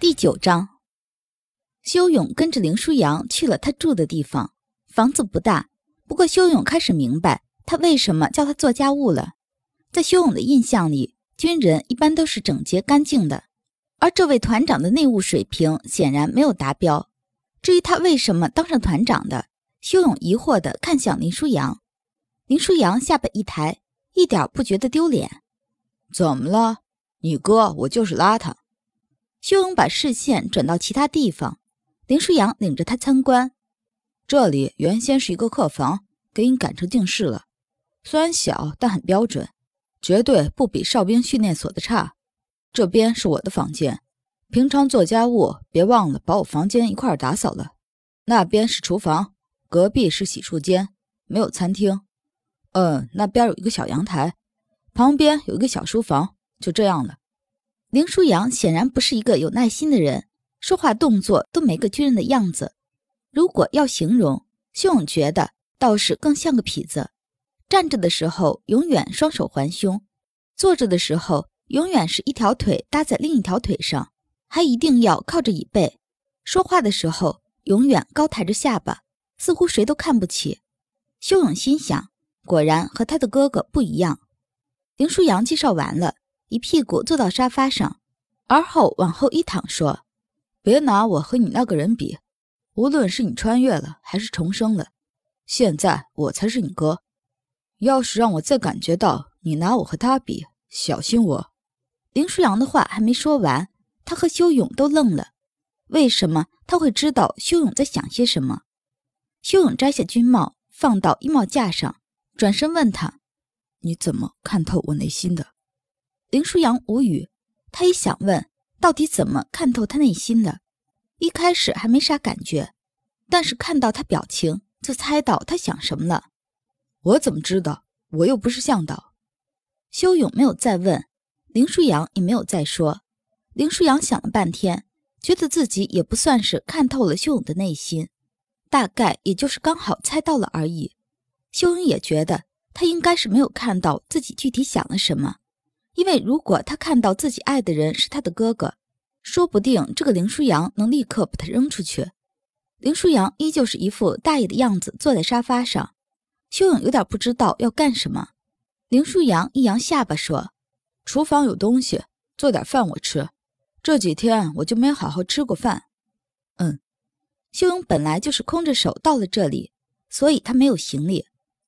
第九章，修勇跟着林舒扬去了他住的地方。房子不大，不过修勇开始明白他为什么叫他做家务了。在修勇的印象里，军人一般都是整洁干净的，而这位团长的内务水平显然没有达标。至于他为什么当上团长的，修勇疑惑地看向林舒扬。林舒扬下巴一抬，一点不觉得丢脸。怎么了？你哥我就是邋遢。修勇把视线转到其他地方，林舒扬领着他参观。这里原先是一个客房，给你改成静室了。虽然小，但很标准，绝对不比哨兵训练所的差。这边是我的房间，平常做家务别忘了把我房间一块打扫了。那边是厨房，隔壁是洗漱间，没有餐厅。嗯，那边有一个小阳台，旁边有一个小书房，就这样了。林舒扬显然不是一个有耐心的人，说话动作都没个军人的样子。如果要形容，修勇觉得倒是更像个痞子。站着的时候永远双手环胸，坐着的时候永远是一条腿搭在另一条腿上，还一定要靠着椅背。说话的时候永远高抬着下巴，似乎谁都看不起。修勇心想，果然和他的哥哥不一样。林舒扬介绍完了。一屁股坐到沙发上，而后往后一躺，说：“别拿我和你那个人比，无论是你穿越了还是重生了，现在我才是你哥。要是让我再感觉到你拿我和他比，小心我。”林舒扬的话还没说完，他和修勇都愣了。为什么他会知道修勇在想些什么？修勇摘下军帽，放到衣帽架上，转身问他：“你怎么看透我内心的？”林舒扬无语，他也想问，到底怎么看透他内心的？一开始还没啥感觉，但是看到他表情，就猜到他想什么了。我怎么知道？我又不是向导。修勇没有再问，林舒扬也没有再说。林舒扬想了半天，觉得自己也不算是看透了修勇的内心，大概也就是刚好猜到了而已。修勇也觉得他应该是没有看到自己具体想了什么。因为如果他看到自己爱的人是他的哥哥，说不定这个林舒扬能立刻把他扔出去。林舒扬依旧是一副大爷的样子，坐在沙发上。修勇有点不知道要干什么。林舒扬一扬下巴说：“厨房有东西，做点饭我吃。这几天我就没好好吃过饭。”嗯，修勇本来就是空着手到了这里，所以他没有行李。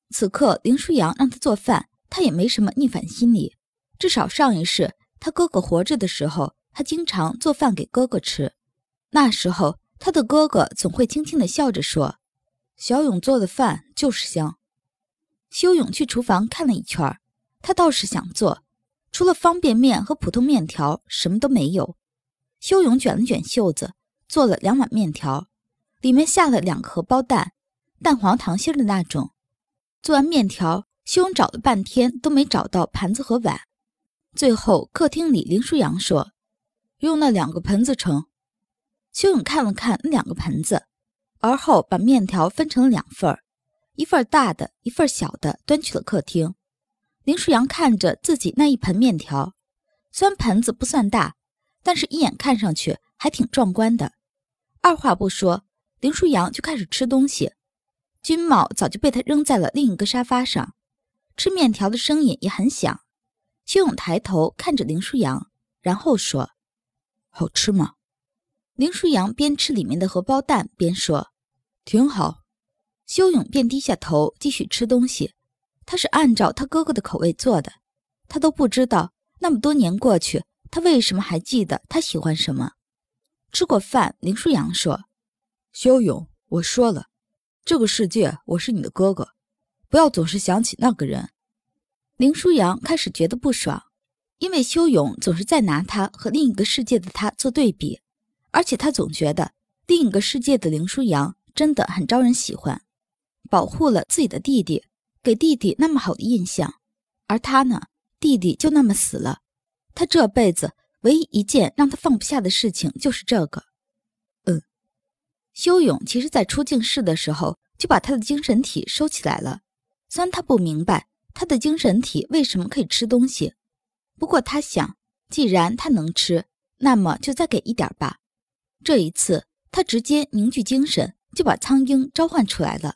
此刻林舒扬让他做饭，他也没什么逆反心理。至少上一世他哥哥活着的时候，他经常做饭给哥哥吃。那时候他的哥哥总会轻轻地笑着说：“小勇做的饭就是香。”修勇去厨房看了一圈，他倒是想做，除了方便面和普通面条，什么都没有。修勇卷了卷袖子，做了两碗面条，里面下了两个荷包蛋，蛋黄糖心的那种。做完面条，修勇找了半天都没找到盘子和碗。最后，客厅里，林舒扬说：“用那两个盆子盛。”修勇看了看那两个盆子，而后把面条分成了两份，一份大的，一份小的，端去了客厅。林舒扬看着自己那一盆面条，虽然盆子不算大，但是一眼看上去还挺壮观的。二话不说，林舒扬就开始吃东西。军帽早就被他扔在了另一个沙发上，吃面条的声音也很响。修勇抬头看着林舒扬，然后说：“好吃吗？”林舒扬边吃里面的荷包蛋边说：“挺好。”修勇便低下头继续吃东西。他是按照他哥哥的口味做的，他都不知道那么多年过去，他为什么还记得他喜欢什么。吃过饭，林舒扬说：“修勇，我说了，这个世界我是你的哥哥，不要总是想起那个人。”林舒扬开始觉得不爽，因为修勇总是在拿他和另一个世界的他做对比，而且他总觉得另一个世界的林舒扬真的很招人喜欢，保护了自己的弟弟，给弟弟那么好的印象，而他呢，弟弟就那么死了，他这辈子唯一一件让他放不下的事情就是这个。嗯，修勇其实在出镜室的时候就把他的精神体收起来了，虽然他不明白。他的精神体为什么可以吃东西？不过他想，既然他能吃，那么就再给一点吧。这一次，他直接凝聚精神，就把苍鹰召唤出来了。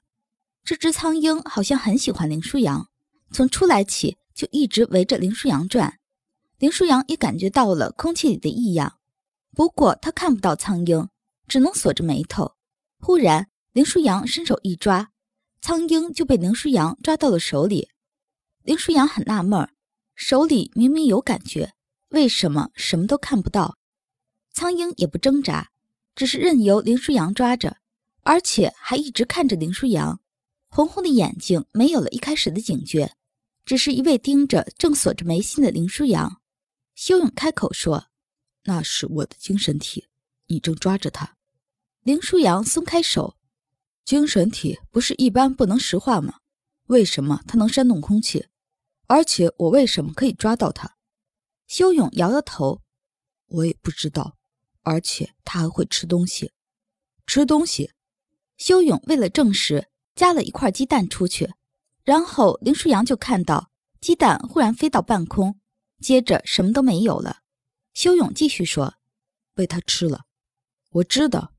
这只苍鹰好像很喜欢林舒扬，从出来起就一直围着林舒扬转。林舒扬也感觉到了空气里的异样，不过他看不到苍鹰，只能锁着眉头。忽然，林舒扬伸手一抓，苍鹰就被林舒扬抓到了手里。林舒扬很纳闷，手里明明有感觉，为什么什么都看不到？苍鹰也不挣扎，只是任由林舒扬抓着，而且还一直看着林舒扬。红红的眼睛没有了一开始的警觉，只是一味盯着正锁着眉心的林舒扬。修勇开口说：“那是我的精神体，你正抓着它。”林舒扬松开手：“精神体不是一般不能石化吗？为什么它能煽动空气？而且我为什么可以抓到他？”修勇摇摇头：“我也不知道。而且他还会吃东西，吃东西。”修勇为了证实。夹了一块鸡蛋出去，然后林舒扬就看到鸡蛋忽然飞到半空，接着什么都没有了。修勇继续说：“被他吃了，我知道，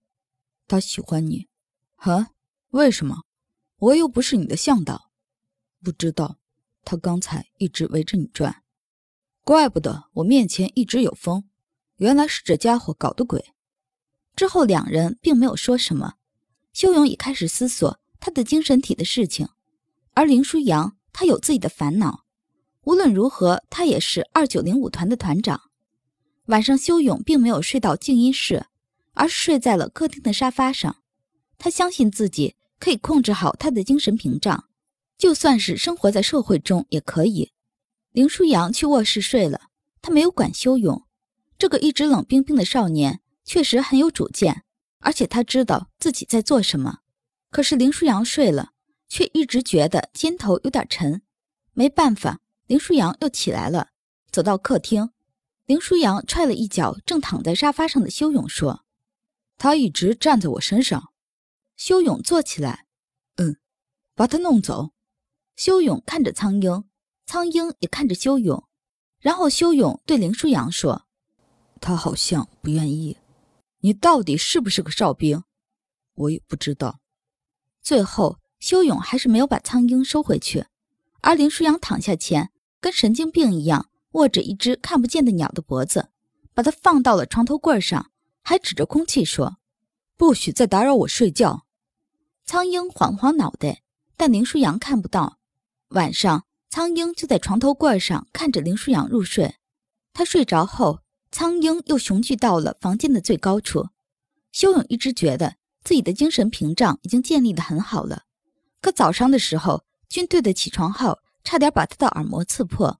他喜欢你。哈？为什么？我又不是你的向导。不知道，他刚才一直围着你转，怪不得我面前一直有风，原来是这家伙搞的鬼。”之后两人并没有说什么，修勇也开始思索。他的精神体的事情，而林舒扬他有自己的烦恼。无论如何，他也是二九零五团的团长。晚上，修勇并没有睡到静音室，而是睡在了客厅的沙发上。他相信自己可以控制好他的精神屏障，就算是生活在社会中也可以。林舒扬去卧室睡了，他没有管修勇。这个一直冷冰冰的少年确实很有主见，而且他知道自己在做什么。可是林舒扬睡了，却一直觉得肩头有点沉。没办法，林舒扬又起来了，走到客厅。林舒扬踹了一脚正躺在沙发上的修勇，说：“他一直站在我身上。”修勇坐起来，嗯，把他弄走。修勇看着苍鹰，苍鹰也看着修勇，然后修勇对林舒扬说：“他好像不愿意。你到底是不是个哨兵？我也不知道。”最后，修勇还是没有把苍鹰收回去，而林舒扬躺下前，跟神经病一样握着一只看不见的鸟的脖子，把它放到了床头柜上，还指着空气说：“不许再打扰我睡觉。”苍鹰晃晃脑袋，但林舒扬看不到。晚上，苍鹰就在床头柜上看着林舒扬入睡。他睡着后，苍鹰又雄踞到了房间的最高处。修勇一直觉得。自己的精神屏障已经建立的很好了，可早上的时候，军队的起床号差点把他的耳膜刺破。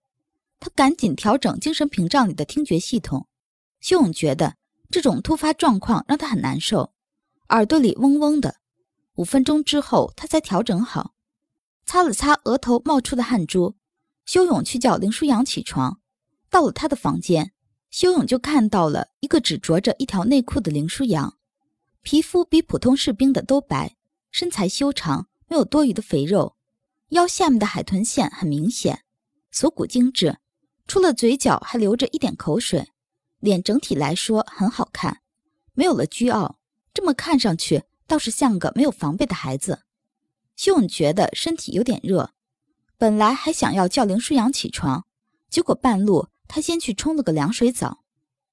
他赶紧调整精神屏障里的听觉系统。修勇觉得这种突发状况让他很难受，耳朵里嗡嗡的。五分钟之后，他才调整好，擦了擦额头冒出的汗珠。修勇去叫林舒扬起床，到了他的房间，修勇就看到了一个只着着一条内裤的林舒扬。皮肤比普通士兵的都白，身材修长，没有多余的肥肉，腰下面的海豚线很明显，锁骨精致，除了嘴角还流着一点口水，脸整体来说很好看，没有了倨傲，这么看上去倒是像个没有防备的孩子。修勇觉得身体有点热，本来还想要叫林舒扬起床，结果半路他先去冲了个凉水澡。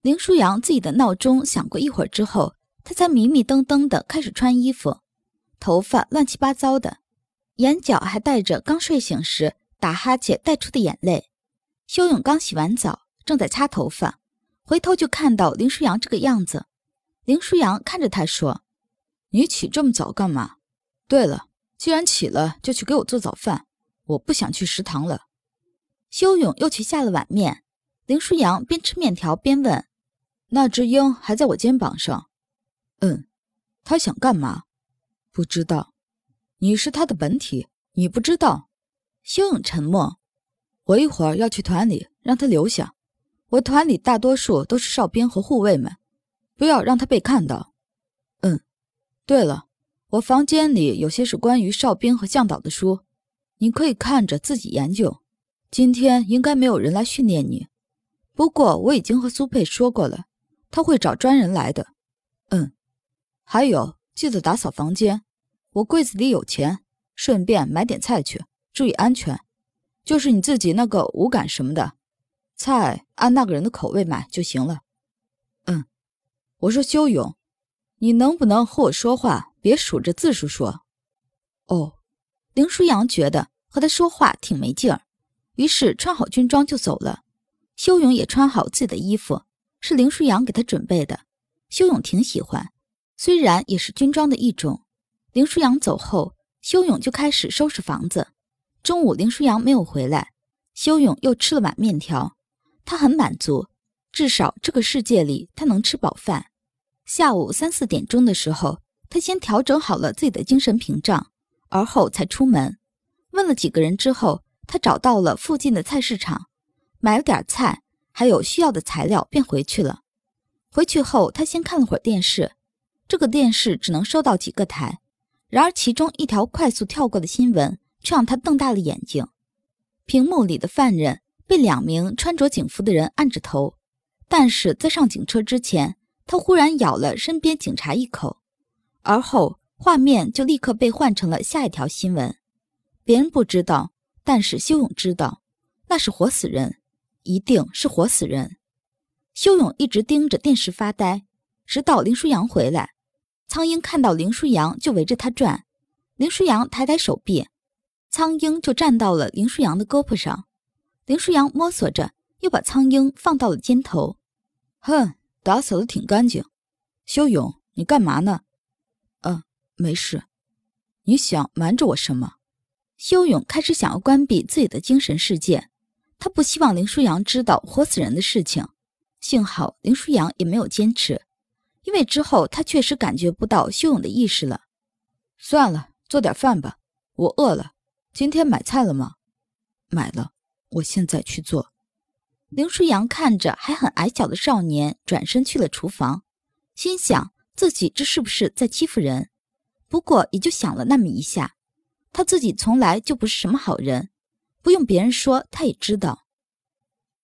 林舒扬自己的闹钟响过一会儿之后。他才迷迷瞪瞪的开始穿衣服，头发乱七八糟的，眼角还带着刚睡醒时打哈欠带出的眼泪。修勇刚洗完澡，正在擦头发，回头就看到林舒扬这个样子。林舒扬看着他说：“你起这么早干嘛？对了，既然起了，就去给我做早饭，我不想去食堂了。”修勇又去下了碗面。林舒扬边吃面条边问：“那只鹰还在我肩膀上？”嗯，他想干嘛？不知道。你是他的本体，你不知道。修勇沉默。我一会儿要去团里，让他留下。我团里大多数都是哨兵和护卫们，不要让他被看到。嗯。对了，我房间里有些是关于哨兵和向导的书，你可以看着自己研究。今天应该没有人来训练你，不过我已经和苏佩说过了，他会找专人来的。嗯，还有记得打扫房间。我柜子里有钱，顺便买点菜去，注意安全。就是你自己那个五感什么的，菜按那个人的口味买就行了。嗯，我说修勇，你能不能和我说话，别数着字数说？哦，林舒扬觉得和他说话挺没劲儿，于是穿好军装就走了。修勇也穿好自己的衣服，是林舒扬给他准备的。修勇挺喜欢，虽然也是军装的一种。林舒扬走后，修勇就开始收拾房子。中午林舒扬没有回来，修勇又吃了碗面条，他很满足，至少这个世界里他能吃饱饭。下午三四点钟的时候，他先调整好了自己的精神屏障，而后才出门。问了几个人之后，他找到了附近的菜市场，买了点菜，还有需要的材料，便回去了。回去后，他先看了会儿电视，这个电视只能收到几个台。然而，其中一条快速跳过的新闻却让他瞪大了眼睛。屏幕里的犯人被两名穿着警服的人按着头，但是在上警车之前，他忽然咬了身边警察一口，而后画面就立刻被换成了下一条新闻。别人不知道，但是修勇知道，那是活死人，一定是活死人。修勇一直盯着电视发呆，直到林舒扬回来。苍鹰看到林舒扬就围着他转，林舒扬抬抬手臂，苍鹰就站到了林舒扬的胳膊上。林舒扬摸索着，又把苍鹰放到了肩头。哼，打扫的挺干净。修勇，你干嘛呢？嗯，没事。你想瞒着我什么？修勇开始想要关闭自己的精神世界，他不希望林舒扬知道活死人的事情。幸好林舒扬也没有坚持。因为之后他确实感觉不到修勇的意识了。算了，做点饭吧，我饿了。今天买菜了吗？买了，我现在去做。林舒扬看着还很矮小的少年，转身去了厨房，心想自己这是不是在欺负人？不过也就想了那么一下，他自己从来就不是什么好人，不用别人说他也知道。